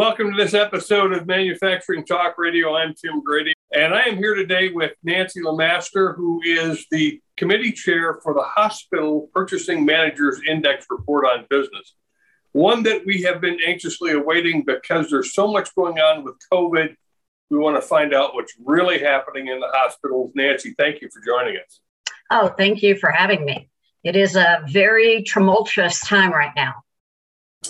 Welcome to this episode of Manufacturing Talk Radio. I'm Tim Grady, and I am here today with Nancy Lamaster, who is the committee chair for the Hospital Purchasing Managers Index Report on Business. One that we have been anxiously awaiting because there's so much going on with COVID. We want to find out what's really happening in the hospitals. Nancy, thank you for joining us. Oh, thank you for having me. It is a very tumultuous time right now.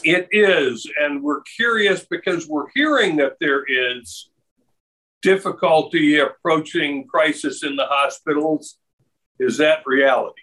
It is. And we're curious because we're hearing that there is difficulty approaching crisis in the hospitals. Is that reality?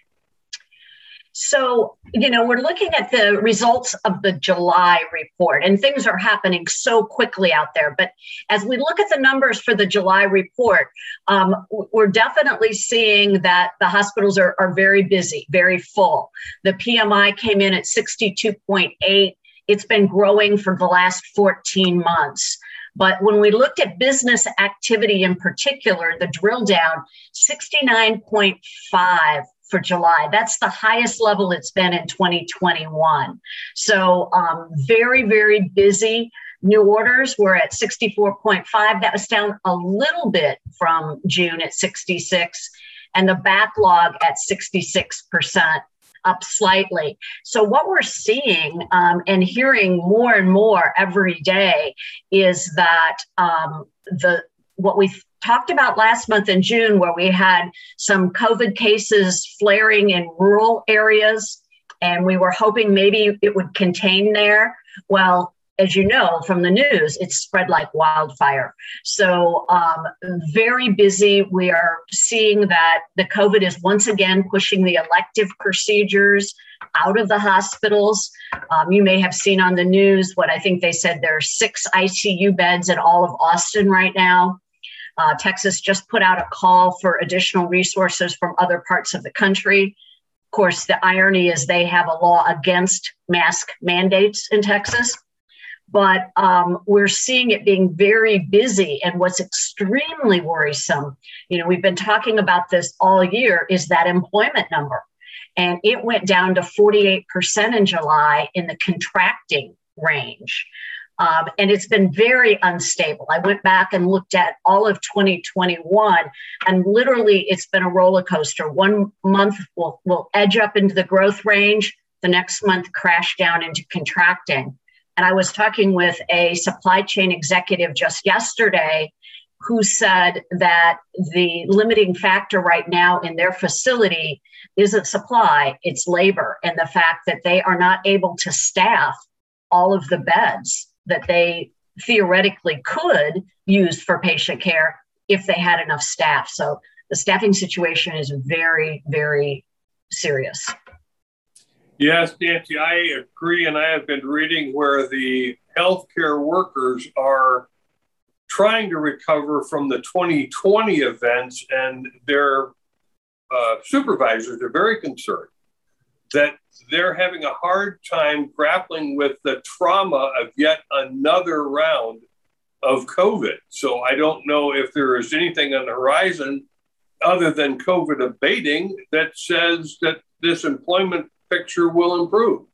So, you know, we're looking at the results of the July report, and things are happening so quickly out there. But as we look at the numbers for the July report, um, we're definitely seeing that the hospitals are, are very busy, very full. The PMI came in at 62.8. It's been growing for the last 14 months. But when we looked at business activity in particular, the drill down, 69.5 for July. That's the highest level it's been in 2021. So, um, very, very busy. New orders were at 64.5. That was down a little bit from June at 66, and the backlog at 66%, up slightly. So, what we're seeing um, and hearing more and more every day is that um, the what we talked about last month in June, where we had some COVID cases flaring in rural areas, and we were hoping maybe it would contain there. Well, as you know from the news, it's spread like wildfire. So, um, very busy. We are seeing that the COVID is once again pushing the elective procedures out of the hospitals. Um, you may have seen on the news what I think they said there are six ICU beds in all of Austin right now. Uh, Texas just put out a call for additional resources from other parts of the country. Of course, the irony is they have a law against mask mandates in Texas, but um, we're seeing it being very busy. And what's extremely worrisome, you know, we've been talking about this all year, is that employment number. And it went down to 48% in July in the contracting range. Um, and it's been very unstable. I went back and looked at all of 2021, and literally it's been a roller coaster. One month will, will edge up into the growth range, the next month crash down into contracting. And I was talking with a supply chain executive just yesterday who said that the limiting factor right now in their facility isn't supply, it's labor, and the fact that they are not able to staff all of the beds that they theoretically could use for patient care if they had enough staff. So the staffing situation is very, very serious. Yes, Nancy, I agree. And I have been reading where the healthcare workers are trying to recover from the 2020 events, and their uh, supervisors are very concerned that they're having a hard time grappling with the trauma of yet another round of COVID. So I don't know if there is anything on the horizon other than COVID abating that says that this employment picture will improve.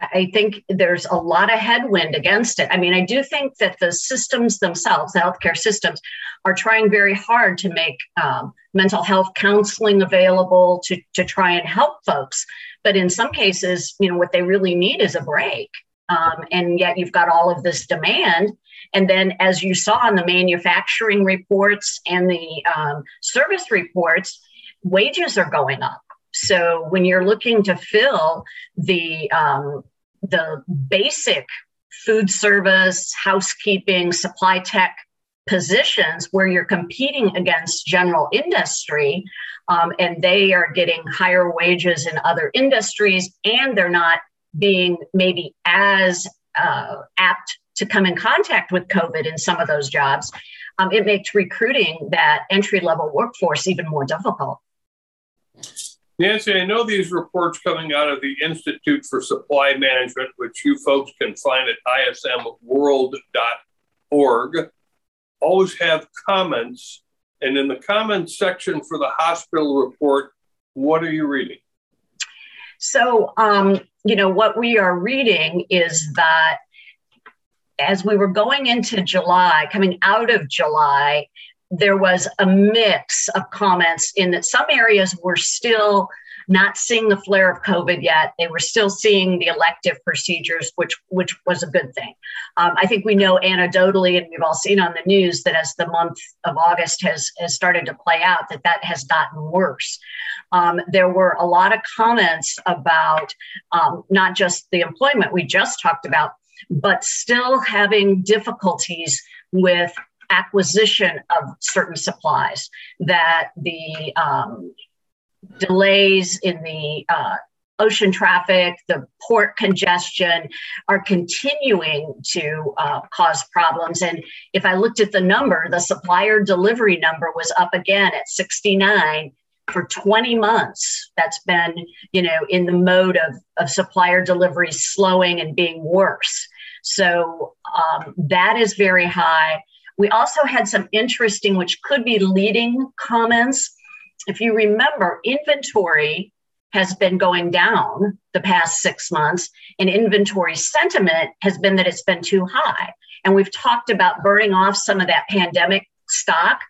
I think there's a lot of headwind against it. I mean, I do think that the systems themselves, the healthcare systems, are trying very hard to make um, mental health counseling available to, to try and help folks. But in some cases, you know, what they really need is a break. Um, and yet you've got all of this demand. And then, as you saw in the manufacturing reports and the um, service reports, wages are going up. So when you're looking to fill the um, the basic food service, housekeeping, supply tech positions where you're competing against general industry um, and they are getting higher wages in other industries and they're not being maybe as uh, apt to come in contact with COVID in some of those jobs, um, it makes recruiting that entry level workforce even more difficult. Nancy, I know these reports coming out of the Institute for Supply Management, which you folks can find at ismworld.org, always have comments. And in the comments section for the hospital report, what are you reading? So, um, you know, what we are reading is that as we were going into July, coming out of July, there was a mix of comments in that some areas were still not seeing the flare of COVID yet. They were still seeing the elective procedures, which which was a good thing. Um, I think we know anecdotally, and we've all seen on the news that as the month of August has has started to play out, that that has gotten worse. Um, there were a lot of comments about um, not just the employment we just talked about, but still having difficulties with acquisition of certain supplies that the um, delays in the uh, ocean traffic, the port congestion are continuing to uh, cause problems. And if I looked at the number, the supplier delivery number was up again at 69 for 20 months. That's been, you know, in the mode of, of supplier delivery slowing and being worse. So um, that is very high. We also had some interesting, which could be leading comments if you remember, inventory has been going down the past six months, and inventory sentiment has been that it's been too high. And we've talked about burning off some of that pandemic stock.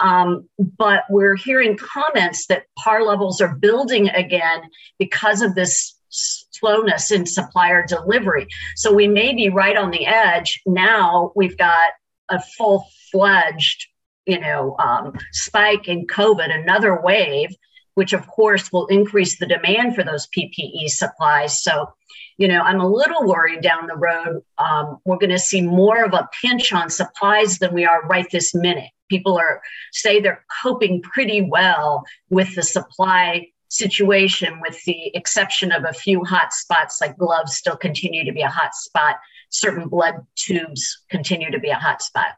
Um, but we're hearing comments that par levels are building again because of this slowness in supplier delivery. So we may be right on the edge. Now we've got a full fledged you know, um, spike in COVID, another wave, which of course will increase the demand for those PPE supplies. So, you know, I'm a little worried down the road. Um, we're going to see more of a pinch on supplies than we are right this minute. People are say they're coping pretty well with the supply situation, with the exception of a few hot spots like gloves still continue to be a hot spot. Certain blood tubes continue to be a hot spot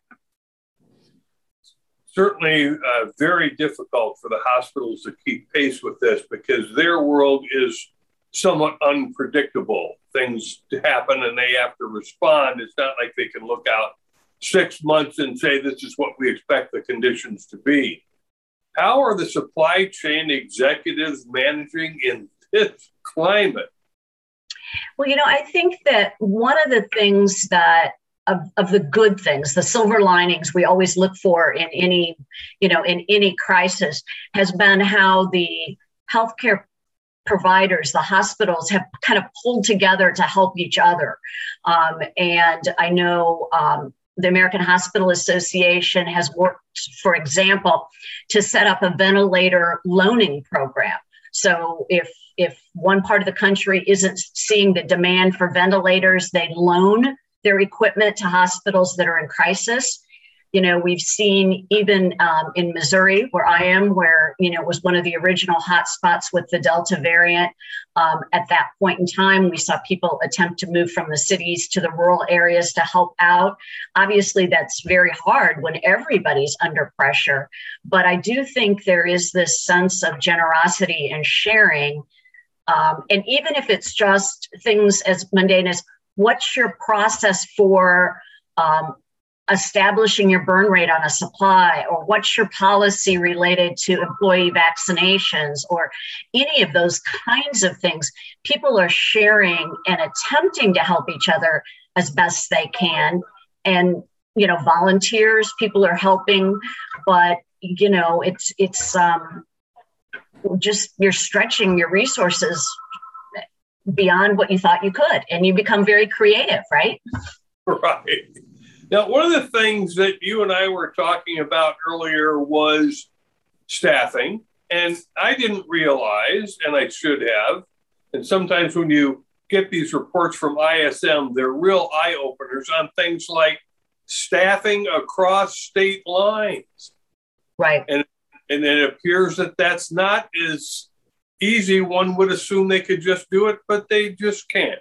certainly uh, very difficult for the hospitals to keep pace with this because their world is somewhat unpredictable. Things happen and they have to respond. It's not like they can look out six months and say, this is what we expect the conditions to be. How are the supply chain executives managing in this climate? Well, you know, I think that one of the things that of, of the good things the silver linings we always look for in any you know in any crisis has been how the healthcare providers the hospitals have kind of pulled together to help each other um, and i know um, the American Hospital Association has worked, for example, to set up a ventilator loaning program. So if if one part of the country isn't seeing the demand for ventilators, they loan their equipment to hospitals that are in crisis. You know, we've seen even um, in Missouri, where I am, where, you know, it was one of the original hotspots with the Delta variant. Um, at that point in time, we saw people attempt to move from the cities to the rural areas to help out. Obviously, that's very hard when everybody's under pressure. But I do think there is this sense of generosity and sharing. Um, and even if it's just things as mundane as what's your process for um, establishing your burn rate on a supply? Or what's your policy related to employee vaccinations? Or any of those kinds of things. People are sharing and attempting to help each other as best they can. And you know volunteers people are helping. But you know it's it's um just you're stretching your resources beyond what you thought you could and you become very creative right? Right. Now one of the things that you and i were talking about earlier was staffing and i didn't realize and i should have and sometimes when you get these reports from ism they're real eye openers on things like staffing across state lines. Right. And and it appears that that's not as easy, one would assume they could just do it, but they just can't.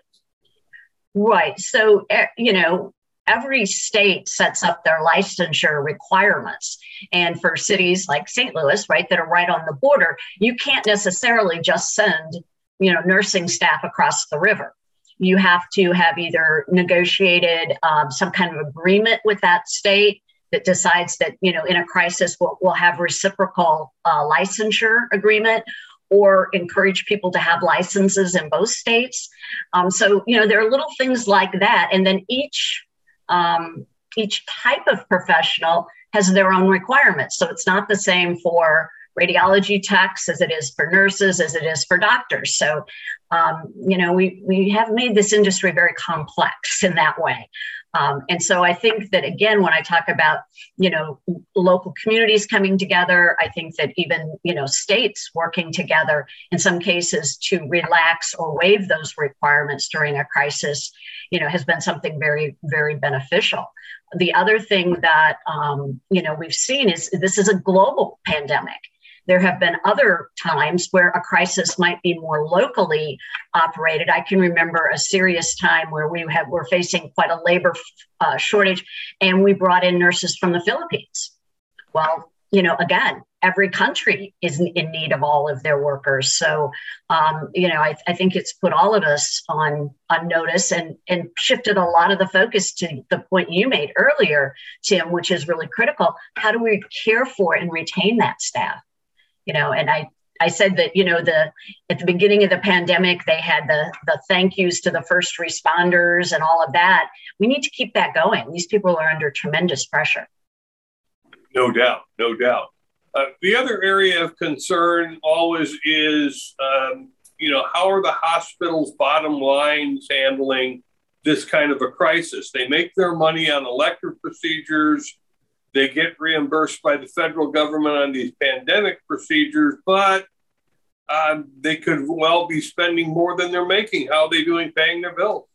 Right. So, eh, you know, every state sets up their licensure requirements. And for cities like St. Louis, right, that are right on the border, you can't necessarily just send, you know, nursing staff across the river. You have to have either negotiated um, some kind of agreement with that state that decides that, you know, in a crisis, we'll, we'll have reciprocal uh, licensure agreement, or encourage people to have licenses in both states. Um, so, you know, there are little things like that. And then each um, each type of professional has their own requirements. So it's not the same for radiology techs as it is for nurses, as it is for doctors. So, um, you know, we, we have made this industry very complex in that way. Um, and so I think that again, when I talk about you know local communities coming together, I think that even you know states working together in some cases to relax or waive those requirements during a crisis, you know, has been something very very beneficial. The other thing that um, you know we've seen is this is a global pandemic. There have been other times where a crisis might be more locally operated. I can remember a serious time where we have, were facing quite a labor uh, shortage and we brought in nurses from the Philippines. Well, you know, again, every country is in need of all of their workers. So, um, you know, I, I, think it's put all of us on on notice and and shifted a lot of the focus to the point you made earlier, Tim, which is really critical. How do we care for and retain that staff? You know, and I I said that you know the at the beginning of the pandemic they had the the thank yous to the first responders and all of that. We need to keep that going. These people are under tremendous pressure. No doubt, no doubt. Uh, the other area of concern always is, um, you know, how are the hospitals' bottom lines handling this kind of a crisis? They make their money on elective procedures they get reimbursed by the federal government on these pandemic procedures, but um, they could well be spending more than they're making. How are they doing paying their bills?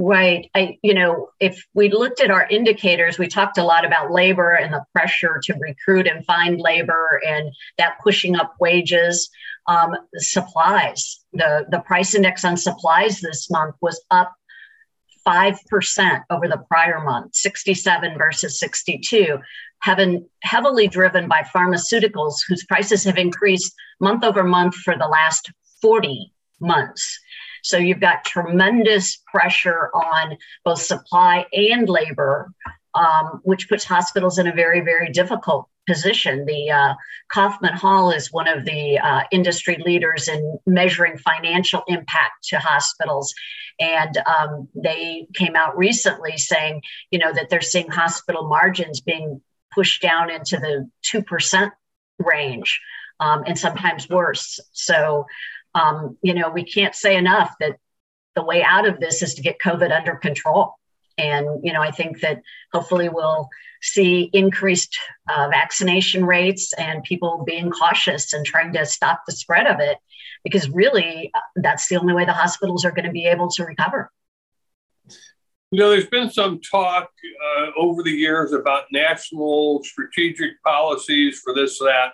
Right. I, you know, if we looked at our indicators, we talked a lot about labor and the pressure to recruit and find labor and that pushing up wages. Um, supplies, the, the price index on supplies this month was up 5% over the prior month, 67 versus 62, having heavily driven by pharmaceuticals whose prices have increased month over month for the last 40 months. So you've got tremendous pressure on both supply and labor, um, which puts hospitals in a very, very difficult position. The uh, Kaufman Hall is one of the uh, industry leaders in measuring financial impact to hospitals. And um, they came out recently saying, you know, that they're seeing hospital margins being pushed down into the 2% range um, and sometimes worse. So, um, you know, we can't say enough that the way out of this is to get COVID under control. And, you know, I think that hopefully we'll see increased uh, vaccination rates and people being cautious and trying to stop the spread of it, because really uh, that's the only way the hospitals are going to be able to recover. You know, there's been some talk uh, over the years about national strategic policies for this, that.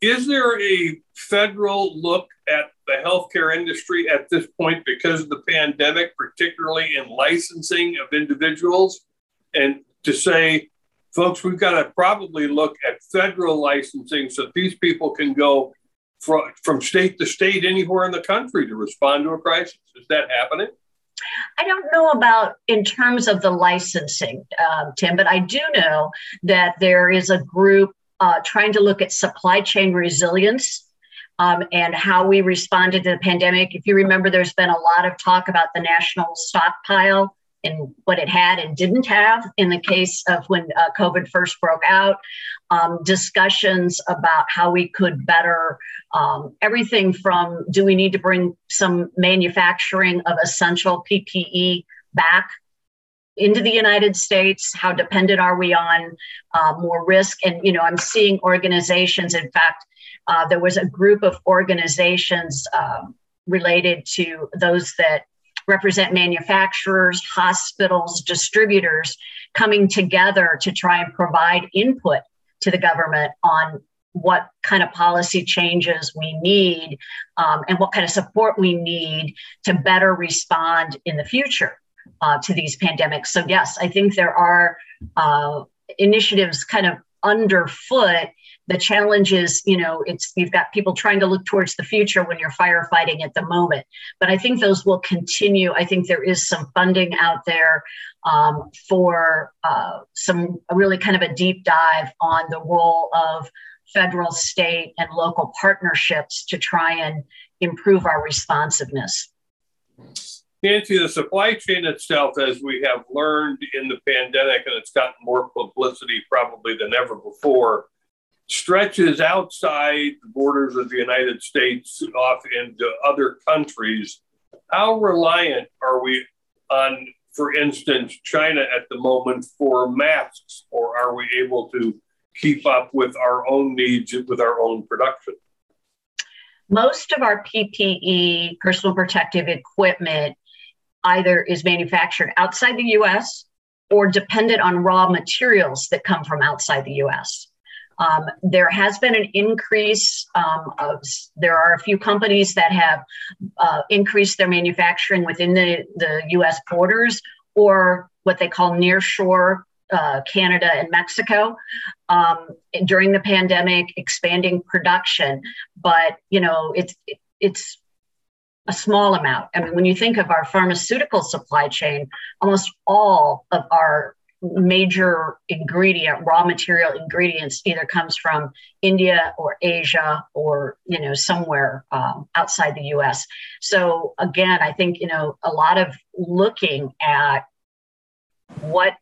Is there a federal look at the healthcare industry at this point because of the pandemic, particularly in licensing of individuals, and to say, folks, we've got to probably look at federal licensing so these people can go from, from state to state anywhere in the country to respond to a crisis. Is that happening? I don't know about in terms of the licensing, um, Tim, but I do know that there is a group uh, trying to look at supply chain resilience um, and how we responded to the pandemic. If you remember, there's been a lot of talk about the national stockpile and what it had and didn't have in the case of when uh, COVID first broke out. Um, discussions about how we could better um, everything from do we need to bring some manufacturing of essential PPE back into the United States? How dependent are we on uh, more risk? And, you know, I'm seeing organizations, in fact, uh, there was a group of organizations um, related to those that represent manufacturers, hospitals, distributors coming together to try and provide input to the government on what kind of policy changes we need um, and what kind of support we need to better respond in the future uh, to these pandemics. So, yes, I think there are uh, initiatives kind of underfoot. The challenge is, you know, it's you've got people trying to look towards the future when you're firefighting at the moment. But I think those will continue. I think there is some funding out there um, for uh, some really kind of a deep dive on the role of federal, state, and local partnerships to try and improve our responsiveness. Nancy, the supply chain itself, as we have learned in the pandemic, and it's gotten more publicity probably than ever before, stretches outside the borders of the United States off into other countries. How reliant are we on, for instance, China at the moment for masks, or are we able to keep up with our own needs with our own production? Most of our PPE, personal protective equipment, either is manufactured outside the US or dependent on raw materials that come from outside the US. Um, there has been an increase um, of, there are a few companies that have uh, increased their manufacturing within the, the US borders or what they call near shore uh, Canada and Mexico um, during the pandemic, expanding production. But you know, it's it's a small amount. I mean, when you think of our pharmaceutical supply chain, almost all of our major ingredient raw material ingredients either comes from india or asia or you know somewhere um, outside the us so again i think you know a lot of looking at what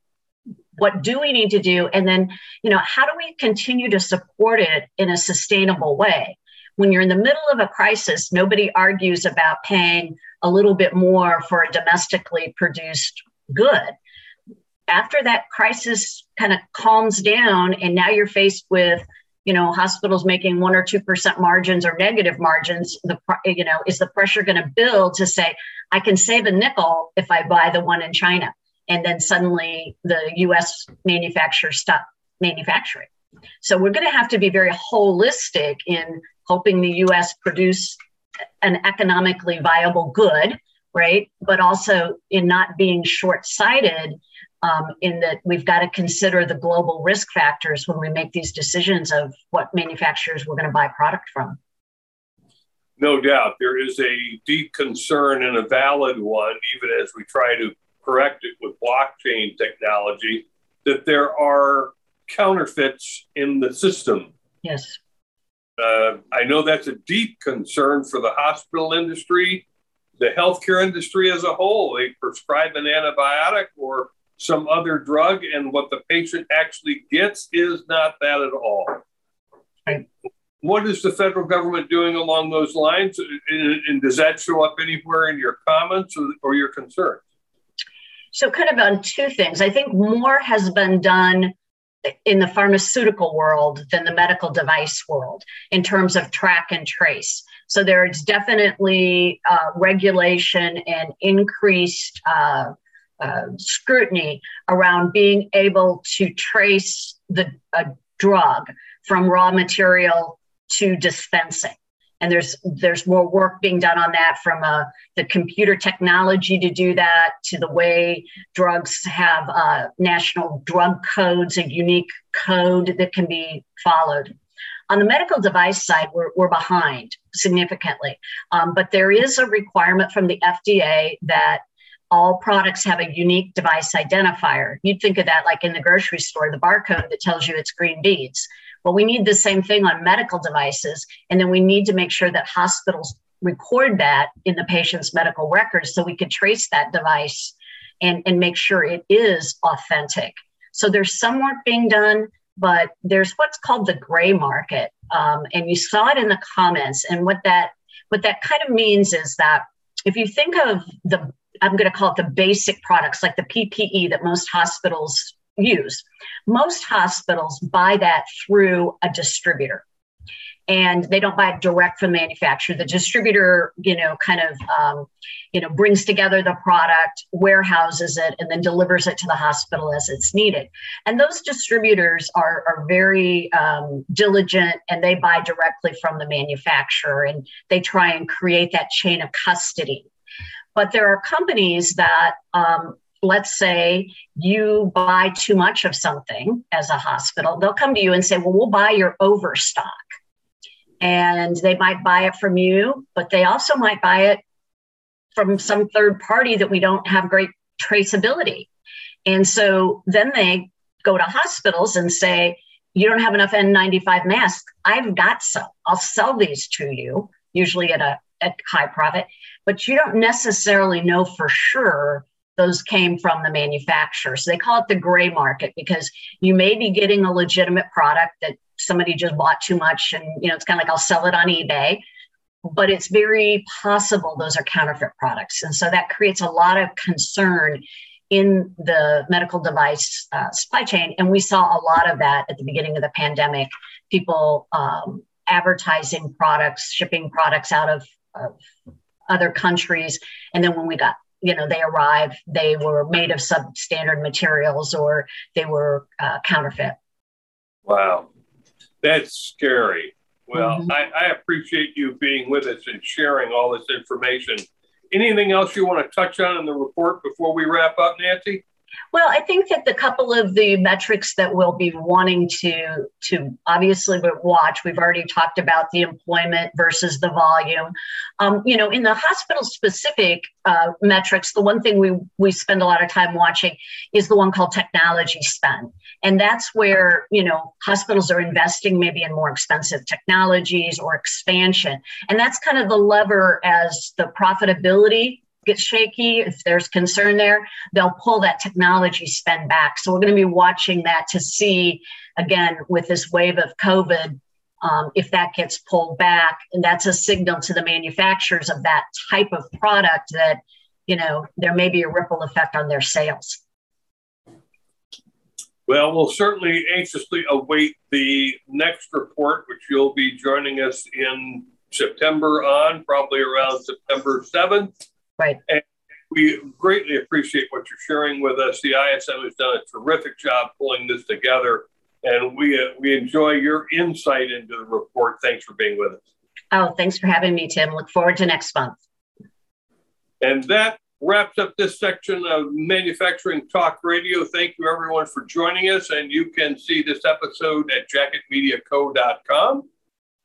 what do we need to do? And then you know how do we continue to support it in a sustainable way when you're in the middle of a crisis nobody argues about paying a little bit more for a domestically produced good. After that crisis kind of calms down and now you're faced with you know hospitals making one or two percent margins or negative margins the you know is the pressure going to build to say i can save a nickel if i buy the one in china and then suddenly the us manufacturers stop manufacturing. So we're going to have to be very holistic in helping the us produce an economically viable good right but also in not being short-sighted um, in that we've got to consider the global risk factors when we make these decisions of what manufacturers we're going to buy product from. No doubt. There is a deep concern and a valid one, even as we try to correct it with blockchain technology, that there are counterfeits in the system. Yes. Uh, I know that's a deep concern for the hospital industry, the healthcare industry as a whole. They prescribe an antibiotic or some other drug, and what the patient actually gets is not that at all. Right. What is the federal government doing along those lines? And, and does that show up anywhere in your comments or, or your concerns? So, kind of on two things. I think more has been done in the pharmaceutical world than the medical device world in terms of track and trace. So there's definitely uh, regulation and increased uh, uh, scrutiny around being able to trace the drug from raw material to dispensing and there's there's more work being done on that from uh, the computer technology to do that to the way drugs have uh, national drug codes a unique code that can be followed on the medical device side we're, we're behind significantly um, but there is a requirement from the fda that all products have a unique device identifier. You'd think of that like in the grocery store, the barcode that tells you it's green beans. Well, we need the same thing on medical devices. And then we need to make sure that hospitals record that in the patient's medical records so we could trace that device and, and make sure it is authentic. So there's some work being done, but there's what's called the gray market. Um, and you saw it in the comments. And what that what that kind of means is that if you think of the I'm going to call it the basic products like the PPE that most hospitals use. Most hospitals buy that through a distributor and they don't buy it direct from the manufacturer. The distributor, you know, kind of, um, you know, brings together the product, warehouses it, and then delivers it to the hospital as it's needed. And those distributors are, are very um, diligent and they buy directly from the manufacturer and they try and create that chain of custody but there are companies that, um, let's say you buy too much of something as a hospital, they'll come to you and say, well, we'll buy your overstock. And they might buy it from you, but they also might buy it from some third party that we don't have great traceability. And so then they go to hospitals and say, you don't have enough N95 masks. I've got some. I'll sell these to you, usually at a at high profit, but you don't necessarily know for sure those came from the manufacturer. So they call it the gray market because you may be getting a legitimate product that somebody just bought too much and you know it's kind of like I'll sell it on eBay. But it's very possible those are counterfeit products. And so that creates a lot of concern in the medical device uh, supply chain. And we saw a lot of that at the beginning of the pandemic. People um, advertising products, shipping products out of, of other countries. And then when we got you know they arrived they were made of substandard materials or they were uh, counterfeit. Wow. That's scary. Well mm-hmm. I, I, appreciate you being with us and sharing all this information. Anything else you want to touch on in the report before we wrap up nancy well, I think that the couple of the metrics that we'll be wanting to to obviously watch, we've already talked about the employment versus the volume. Um, you know, in the hospital specific uh, metrics, the one thing we we spend a lot of time watching is the one called technology spend, and that's where you know hospitals are investing maybe in more expensive technologies or expansion, and that's kind of the lever as the profitability gets shaky, if there's concern there, they'll pull that technology spend back. So we're going to be watching that to see, again, with this wave of COVID, um, if that gets pulled back. And that's a signal to the manufacturers of that type of product that, you know, there may be a ripple effect on their sales. Well, we'll certainly anxiously await the next report, which you'll be joining us in September on, probably around September 7th. Right. And we greatly appreciate what you're sharing with us. The ISM has done a terrific job pulling this together, and we uh, we enjoy your insight into the report. Thanks for being with us. Oh, thanks for having me, Tim. Look forward to next month. And that wraps up this section of Manufacturing Talk Radio. Thank you, everyone, for joining us. And you can see this episode at jacketmediaco.com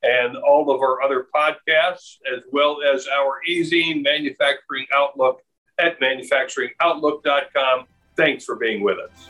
and all of our other podcasts, as well as our easy manufacturing outlook at manufacturingoutlook.com. Thanks for being with us.